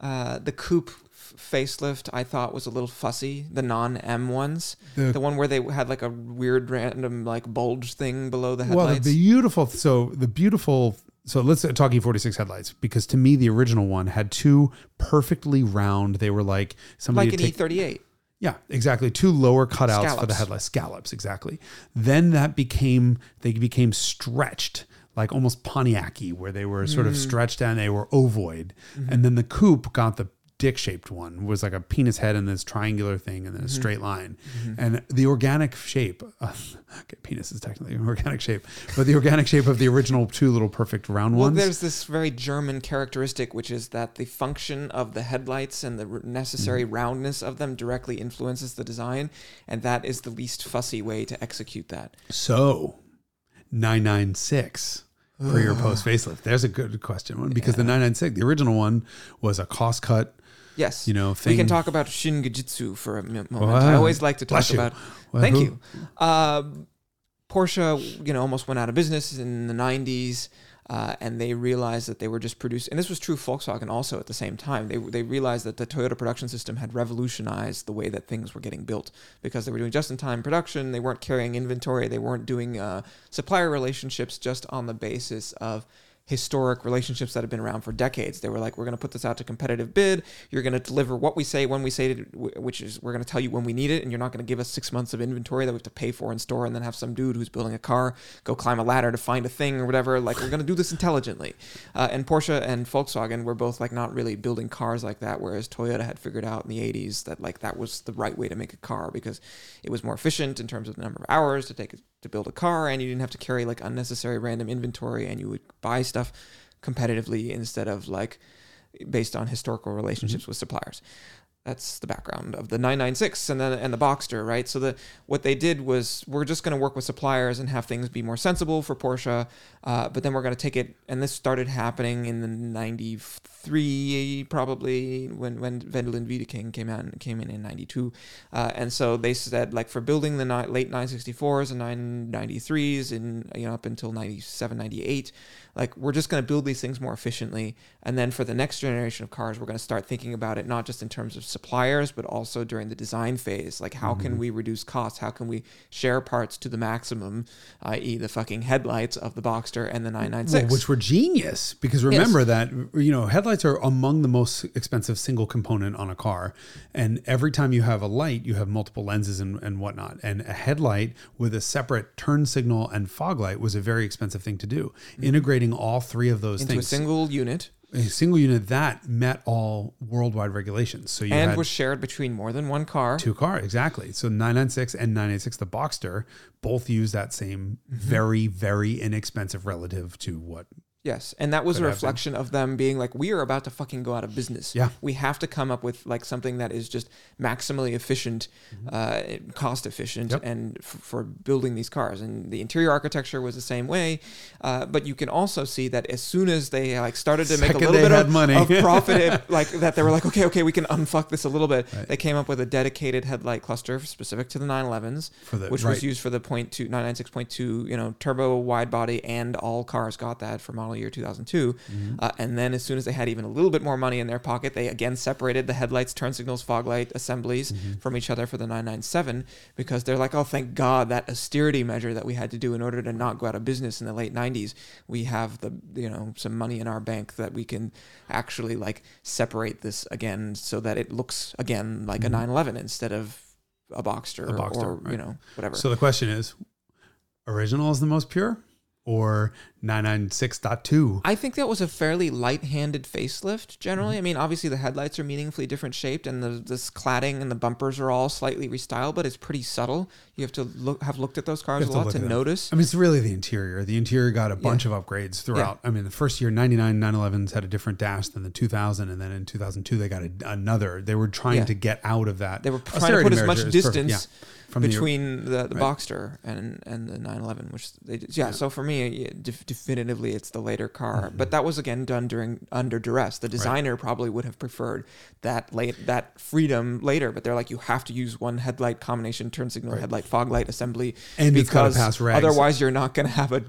uh, the coupe facelift, I thought was a little fussy. The non M ones, The- the one where they had like a weird random like bulge thing below the Well, headlights. the beautiful so the beautiful so let's talk E46 headlights because to me the original one had two perfectly round. They were like somebody like an taken- E38. Yeah, exactly. Two lower cutouts for the headlights, scallops, exactly. Then that became they became stretched, like almost Pontiac-y, where they were sort of Mm. stretched and they were ovoid. Mm-hmm. And then the coupe got the dick-shaped one, was like a penis head and this triangular thing and then Mm-hmm. a straight line. And the organic shape, uh, okay, penis is technically an organic shape, but the organic shape of the original two little perfect round Well, ones. there's this very German characteristic, which is that the function of the headlights and the necessary Mm-hmm. roundness of them directly influences the design, and that is the least fussy way to execute that. So, 996 for your post facelift. There's a good question one because the 996, the original one was a cost cut. Yes, You know, we can talk about Shingijutsu for a moment. Wow. I always like to talk Bless you. about. Well, Thank you. Um, Porsche, you know, almost went out of business in the 90s. Uh, and they realized that they were just producing, and this was true Volkswagen also at the same time. They, they realized that the Toyota production system had revolutionized the way that things were getting built because they were doing just in time production. They weren't carrying inventory. They weren't doing uh, supplier relationships just on the basis of historic relationships that have been around for decades. They were like, we're going to put this out to competitive bid. You're going to deliver what we say when we say it, which is we're going to tell you when we need it, and you're not going to give us six months of inventory that we have to pay for in store, and then have some dude who's building a car go climb a ladder to find a thing or whatever. Like we're going to do this intelligently. Uh, and Porsche and Volkswagen were both like not really building cars like that, whereas Toyota had figured out in the 80s that like that was the right way to make a car because it was more efficient in terms of the number of hours to take to build a car, and you didn't have to carry like unnecessary random inventory, and you would buy stuff competitively instead of like based on historical relationships mm-hmm. with suppliers. That's the background of the 996 and the and the Boxster, right? So the what they did was we're just going to work with suppliers and have things be more sensible for Porsche, uh, but then we're going to take it. And this started happening in the 93 probably when when Wendelin Wiedeking came out and came in in 92, uh, and so they said like for building the ni- late 964s and 993s and you know up until 97 98 like we're just going to build these things more efficiently and then for the next generation of cars we're going to start thinking about it not just in terms of suppliers but also during the design phase. Like how can mm-hmm. we reduce costs? How can we share parts to the maximum i.e the fucking headlights of the boxster and the 996 Well, which were genius because remember that you know headlights are among the most expensive single component on a car, and every time you have a light, you have multiple lenses and, and whatnot. And a headlight with a separate turn signal and fog light was a very expensive thing to do. Mm-hmm. Integrating all three of those into things a single unit a single unit that met all worldwide regulations. So you and was shared between more than one car two car exactly. So 996 and 986 the Boxster both use that same Mm-hmm. very very inexpensive relative to what Yes, and that was a Could have reflection of them being like, we are about to fucking go out of business. Yeah. we have to come up with like something that is just maximally efficient, uh, cost efficient, Mm-hmm. Yep. and f- for building these cars. And the interior architecture was the same way. Uh, but you can also see that as soon as they like started to make a little bit of, money. of profit, it- like that, they were like, okay, okay, we can unfuck this a little bit. They came up with a dedicated headlight cluster specific to the 911s, For the- which right. was used for the point two, 996.2, you know, turbo wide body, and all cars got that for model year 2002. Mm-hmm. Uh, and then as soon as they had even a little bit more money in their pocket, they again separated the headlights, turn signals, fog light assemblies Mm-hmm. from each other for the 997 because they're like, oh, thank God that austerity measure that we had to do in order to not go out of business in the late 90s. We have the, you know, some money in our bank that we can actually like separate this again so that it looks again like a 911 instead of a Boxster, Mm-hmm. A Boxster, or, right. you know, whatever. So the question is, original is the most pure, or 996.2? I think that was a fairly light-handed facelift. Generally, Mm-hmm. I mean, obviously the headlights are meaningfully different shaped, and the this cladding and the bumpers are all slightly restyled, but it's pretty subtle. You have to look have looked at those cars a lot to notice. I mean, it's really the interior. The interior got a bunch of upgrades throughout. I mean, the first year, 99 911s had a different dash than the 2000, and then in 2002 they got a, another. They were trying Yeah. to get out of that. They were trying to put as much distance Yeah. From between the, the Right. Boxster and and the 911, which they did. Yeah, so for me, yeah, def- definitively, it's the later car. Mm-hmm. But that was again done during under duress. The designer probably would have preferred that late that freedom later, but they're like, you have to use one headlight combination, turn signal, headlight, fog light assembly, And because otherwise you're not going to have a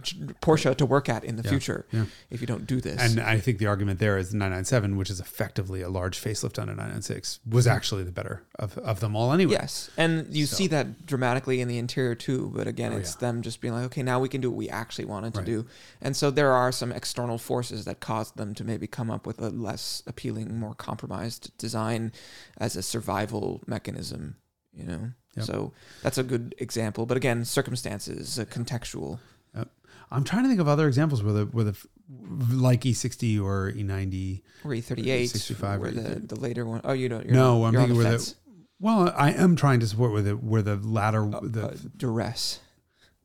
Porsche to work at in the Yeah, future yeah. if you don't do this. And I think the argument there is the 997, which is effectively a large facelift on a 996, was actually the better of, of them all anyway. Yes, and you So- see that dramatically in the interior too. But again, Oh, it's yeah. them just being like, okay, now we can do what we actually wanted to do. And so there are some external forces that caused them to maybe come up with a less appealing, more compromised design as a survival mechanism. You know, Yep. so that's a good example. But again, circumstances, uh, contextual. Yep. I'm trying to think of other examples where the where the like E60 or E E90. Or E38, 65 or the, E30. the later one. Oh, you don't. You're No, not, I'm thinking where the well, I am trying to support where the where the latter the Uh, duress.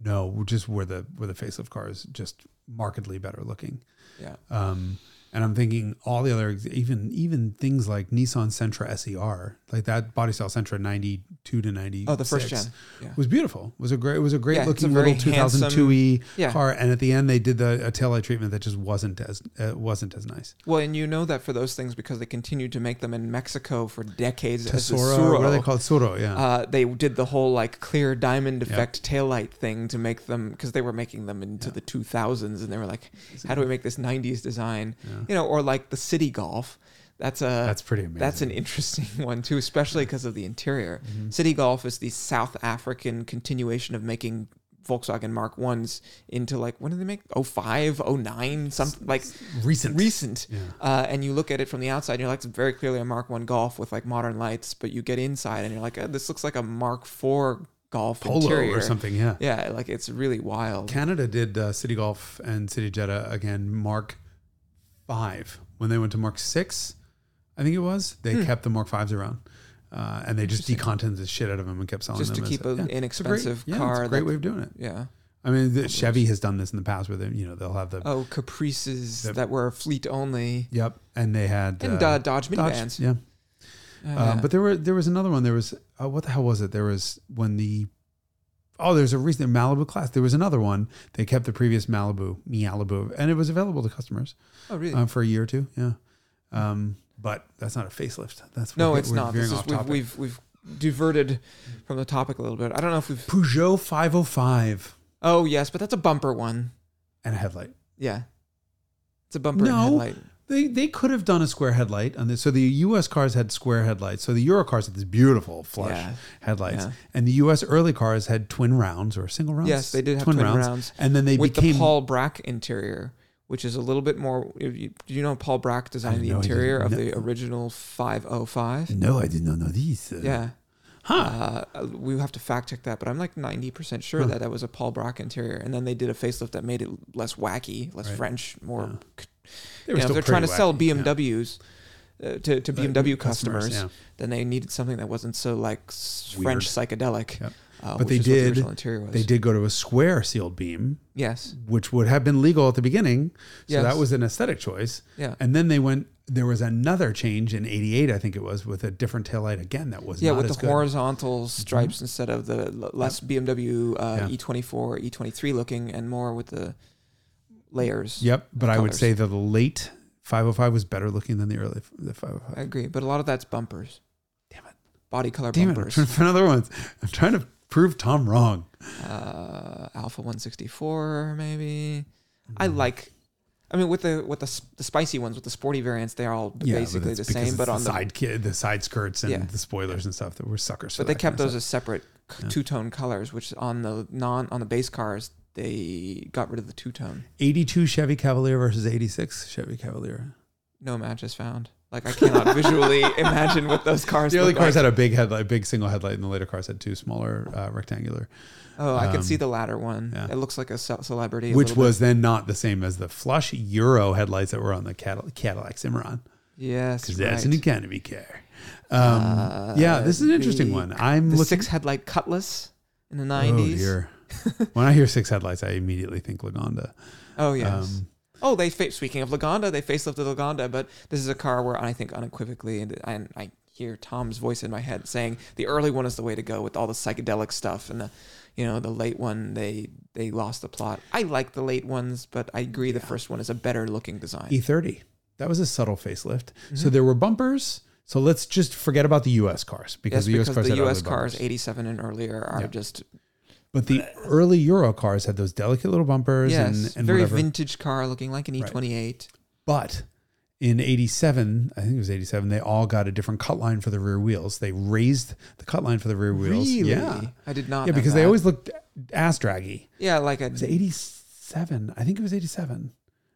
no, just where the where the facelift car is just markedly better looking. Yeah. Um, and I'm thinking all the other, even even things like Nissan Sentra SER, like that body style Sentra 92 to 90. Oh, the first gen. Yeah. was beautiful. Was a great. It was a great Yeah, it's a looking little 2002e Yeah. car. And at the end, they did the a taillight treatment that just wasn't as uh, wasn't as nice. Well, and you know that for those things because they continued to make them in Mexico for decades Tesoro, Tsuru. what are they called? Tsuru, yeah. Uh, they did the whole like clear diamond effect taillight thing to make them because they were making them into the 2000s and they were like, how do we make this 90s design? You know, or like the Citi Golf. That's a That's pretty amazing. That's an interesting one too, especially because of the interior. Mm-hmm. Citi Golf is the South African continuation of making Volkswagen Mark ones into like when did they make 05, 09, something like recent. recent. Yeah. Uh, and you look at it from the outside, and you're like, it's very clearly a Mark One Golf with like modern lights. But you get inside, and you're like, oh, this looks like a Mark Four Golf Polo interior or something, yeah. Yeah, like it's really wild. Canada did uh, City Golf and City Jetta again, Mark 5. When they went to Mark 6, I think it was, they Hmm. kept the Mark 5s around. Uh, and they just decontented the shit out of them and kept selling them Just to keep an yeah, great- inexpensive yeah, car a great way of doing it. yeah. I mean, the, Chevy has done this in the past where they, you know, they'll have the, Oh, Caprices The- that were fleet only, yep, and they had and uh, uh, Dodge minivans. yeah. Oh, Um. But there were there was another one. There was uh, what the hell was it? There was when the oh there's a recent Malibu class. There was another one. They kept the previous Malibu Malibu, and it was available to customers oh, really? uh, for a year or two. Yeah, um, but that's not a facelift. That's no, we're- it's not. This is, we've, we've we've diverted from the topic a little bit. I don't know if we've. Peugeot 505 Oh yes, but that's a bumper one. and a headlight. Yeah, it's a bumper No. and headlight. They they could have done a square headlight on this. So the U.S. cars had square headlights. So the Euro cars had these beautiful flush Yeah. headlights, Yeah. and the U.S. early cars had twin rounds or single rounds. Yes, they did have twin rounds. and then they with became the Paul Bracq interior, which is a little bit more. you- you- Do you know Paul Bracq designed the no, I didn't. interior of No. the original 505? No, I did not know these. Uh, Yeah. Huh. Uh, we have to fact check that, but I'm like 90% sure Huh. that that was a Paul Bracq interior. And then they did a facelift that made it less wacky, less Right. French, more. Yeah. You know, if they're trying to pretty sell wacky, yeah. BMWs uh, to, to BMW customers, customers, yeah. then they needed something that wasn't so like Weird. French psychedelic. Yep. Uh, But they which is what the did- was. They did go to a square sealed beam, Yes. which would have been legal at the beginning. So Yes. that was an aesthetic choice. Yeah. And then they went. There was another change in '88, I think it was, with a different taillight again. That was Yeah, not with the good. Mm-hmm. horizontal stripes instead of the l- less BMW uh, Yeah. E24, E23 looking, and more with the layers. Yep, but I would colors. say that the late 505 was better looking than the early the I agree, but a lot of that's bumpers. Damn it. Body color Damn it! I'm bumpers. trying to find other ones. I'm trying to prove Tom wrong. uh, Alfa 164, maybe. I Mm-hmm. like. I mean, with the with the, s- the spicy ones, with the sporty variants, they're all but basically it's the because same. it's But the on the side kid, the side skirts and Yeah. the spoilers and stuff that were suckers. for but they that kept kind of those as separate two tone colors, which on the non on the base cars they got rid of the two tone. 82 Chevy Cavalier versus 86 Chevy Cavalier. No matches found. Like I cannot visually imagine what those cars. The early cars like. had a big headlight, big single headlight, and the later cars had two smaller uh, rectangular, Oh, I can um, see the latter one. yeah. It looks like a ce- celebrity. a which bit. was then not the same as the flush Euro headlights that were on the Cadillac, Cadillac Cimarron yes, because right. that's an economy car. Um, yeah, this is an interesting the- one. I'm the looking. six headlight Cutlass in the oh nineties. dear. when I hear six headlights, I immediately think Lagonda. Oh yes. Um, oh, they fa- speaking of Lagonda, they facelifted Lagonda, but this is a car where I think unequivocally, and I, I hear Tom's voice in my head saying the early one is the way to go with all the psychedelic stuff, and the, you know, the late one they they lost the plot. I like the late ones, but I agree the first one is a better looking design. E30. That was a subtle facelift. Mm-hmm. So there were bumpers. So let's just forget about the U.S. cars because yes, the U.S. because cars the U.S. cars, 87 and earlier, are Yeah. just But the early Euro cars had those delicate little bumpers yes, and, and very whatever. vintage car looking like an E28. But in 87, I think it was 87, they all got a different cut line for the rear wheels. They raised the cut line for the rear wheels. Really? Yeah. I did not. Yeah, know because they that. always looked ass draggy. Yeah, like a It was 87. I think it was 87.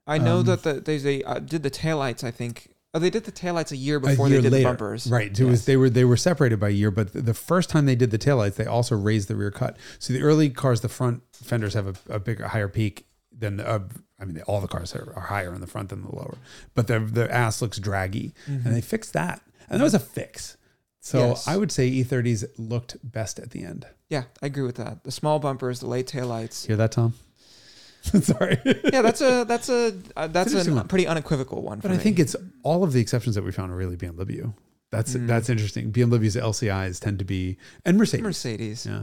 I know Um, that the, they they uh, did the taillights. I think. Oh, they did the taillights a year A before year they did later. the bumpers. Right. It was they were they were separated by a year, but the first time they did the taillights, they also raised the rear cut. So the early cars, the front fenders have a, a bigger, higher peak than the. Uh, I mean, all the cars are, are higher in the front than the lower, but the the ass looks draggy, and they fixed that, and that was a fix. So Mm-hmm. Yes. I would say E30s looked best at the end. Yeah, I agree with that. The small bumpers, the late taillights. Hear that, Tom? Sorry, yeah, that's a that's a uh, that's a one. pretty unequivocal one. but I me. think it's all of the exceptions that we found are really BMW. That's Mm. that's interesting. BMW's LCIs tend to be and Mercedes. Mercedes Yeah.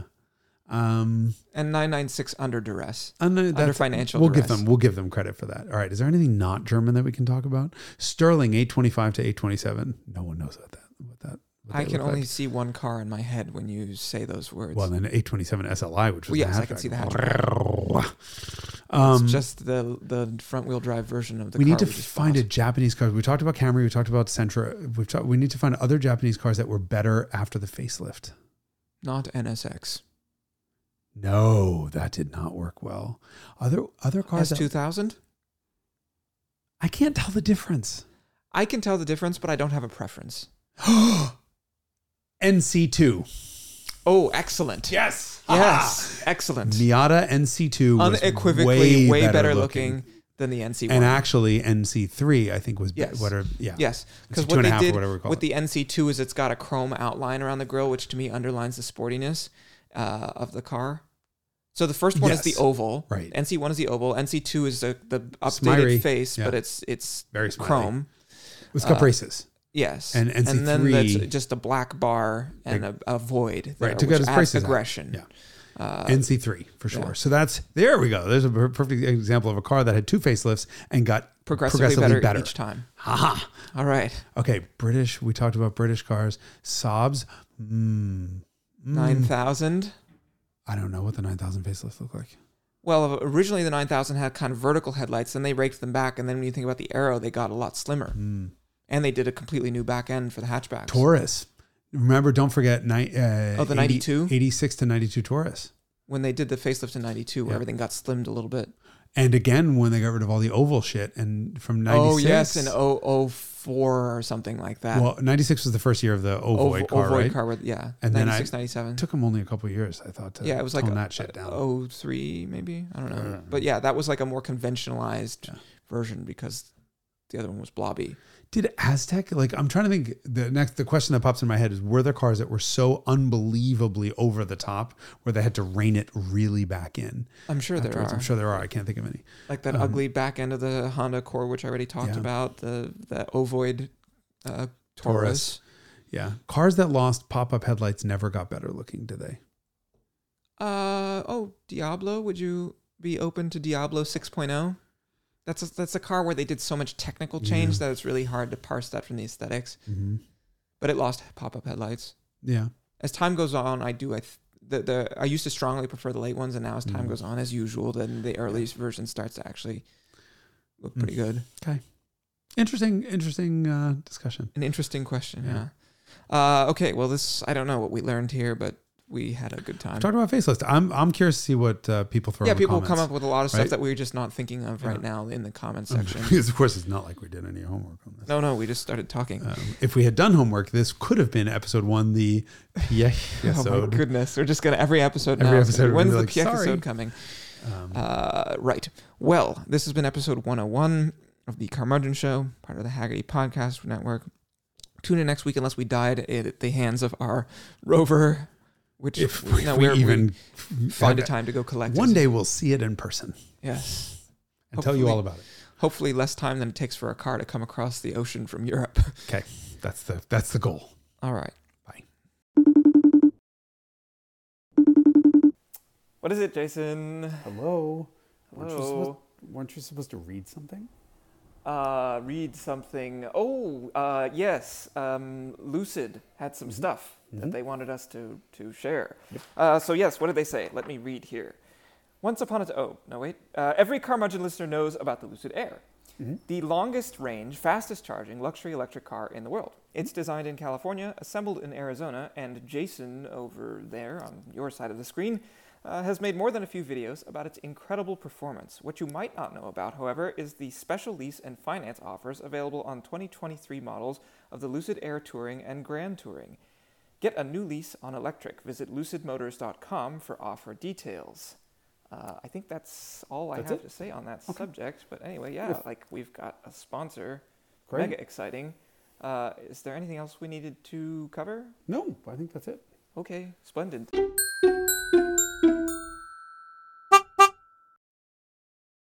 Um, and 996 under duress. uh, Under financial we'll give them we'll give them credit for that. All right, is there anything not German that we can talk about? Sterling eight twenty five to eight twenty seven. No one knows about that what that. I can only like. see one car in my head when you say those words. well then eight twenty seven SLI, which was Well, yes, I can see the hatchback. It's Um, just the the front wheel drive version of the we need to we find a. Japanese car. We talked about Camry. We talked about Sentra. We've talked, we need to find other Japanese cars that were better after the facelift. not NSX. No, that did not work well. Other other cars. S2000. I can't tell the difference. I can tell the difference, but I don't have a preference. NC2. Oh, excellent. Yes. Yes, excellent. Miata NC2 was Unequivocally way, better, looking. looking, than the NC1. And actually, NC3 I think was be- Yes. what are yeah yes, because two what and a they half or did whatever we call with it. the NC2 is it's got a chrome outline around the grille, which to me underlines the sportiness uh, of the car. So the first one is Yes. the oval. Right. NC1 is the oval. NC2 is the, the updated Smiley. face, Yeah. but it's it's Very smiley. chrome. It's got Uh, braces. Yes. And and then NC3 that's just a black bar and a, a void. Right, there, took out which his prices out. aggression. Yeah. Uh, NC3 for sure. yeah. So that's there we go. There's a perfect example of a car that had two facelifts and got progressively, progressively, better, better. each time. Haha. All right. Okay, British. We talked about British cars. Saabs. Mm, mm, 9000. I don't know what the 9000 facelifts look like. Well, originally the 9000 had kind of vertical headlights, then they raked them back, and then when you think about the aero, they got a lot slimmer. Mm. And they did a completely new back end for the hatchbacks. Taurus. Remember, don't forget ni- uh, Oh, the 80 92? 86 to 92 Taurus. when they did the facelift in 92, where Yeah. everything got slimmed a little bit. And again, when they got rid of all the oval shit and from 96. Oh, yes, in 004 or something like that. Well, 96 was the first year of the ovoid Ov- car, ovoid right? car with, yeah. And then I- 97. It took them only a couple of years, I thought, to yeah, it was like a, that shit down. Oh, three maybe. I don't know. I. But yeah, that was like a more conventionalized Yeah. version because the other one was blobby. Did Aztec like? I'm trying to think. The next, the question that pops in my head is: Were there cars that were so unbelievably over the top where they had to rein it really back in? I'm sure there are. I'm sure there are. I can't think of any. Like that Um, ugly back end of the Honda Core, which I already talked Yeah. about. The the ovoid uh, Taurus. Taurus. Yeah, cars that lost pop-up headlights never got better looking, did they? Uh oh, Diablo. Would you be open to Diablo 6.0? That's a, that's a car where they did so much technical change Yeah. that it's really hard to parse that from the aesthetics. Mm-hmm. But it lost pop up headlights. Yeah. As time goes on, I do. I th- the the I used to strongly prefer the late ones, and now as time Mhm. goes on, as usual, then the early version starts to actually look pretty good. Okay. Interesting. Interesting uh, discussion. An interesting question. Yeah. Yeah. Uh, okay. Well, this I don't know what we learned here, but we had a good time. Talk about faceless. I'm I'm curious to see what uh, people throw. yeah, people come up with a lot of right? stuff that we're just not thinking of Yeah. right now in the comment section. because of course it's not like we did any homework on this. no, no, we just started talking. Um, if we had done homework, this could have been episode one, the yeah Oh my goodness! We're just gonna every episode. Every now episode When's the like, episode coming? Um, Uh, right. Well, this has been episode 101 of the Carmudgeon Show, part of the Hagerty Podcast Network. Tune in next week unless we died at the hands of our rover, which if we, no, if we we're- even find a time to go collect. It. One day we'll see it in person Yes. and tell you all about it. Hopefully, less time than it takes for a car to come across the ocean from Europe. Okay, that's the that's the goal. All right. Bye. What is it, Jason? Hello. Hello. weren't you supposed to read something? Uh, read something. Oh, uh, yes. Um, Lucid had some stuff that Mhm. they wanted us to to share. Uh, so yes, what did they say? Let me read here. Once upon a time, oh no wait. Uh, every Carmudgeon listener knows about the Lucid Air, the longest range, fastest charging luxury electric car in the world. It's designed in California, assembled in Arizona, and Jason over there on your side of the screen uh, has made more than a few videos about its incredible performance. What you might not know about, however, is the special lease and finance offers available on 2023 models of the Lucid Air Touring and Grand Touring. Get a new lease on electric. Visit lucidmotors.com for offer details. Uh, I think that's all I That's have it? to say on that Okay. subject. But anyway, yeah, like we've got a sponsor. Great. Mega exciting. Uh, is there anything else we needed to cover? No, I think that's it. Okay, splendid.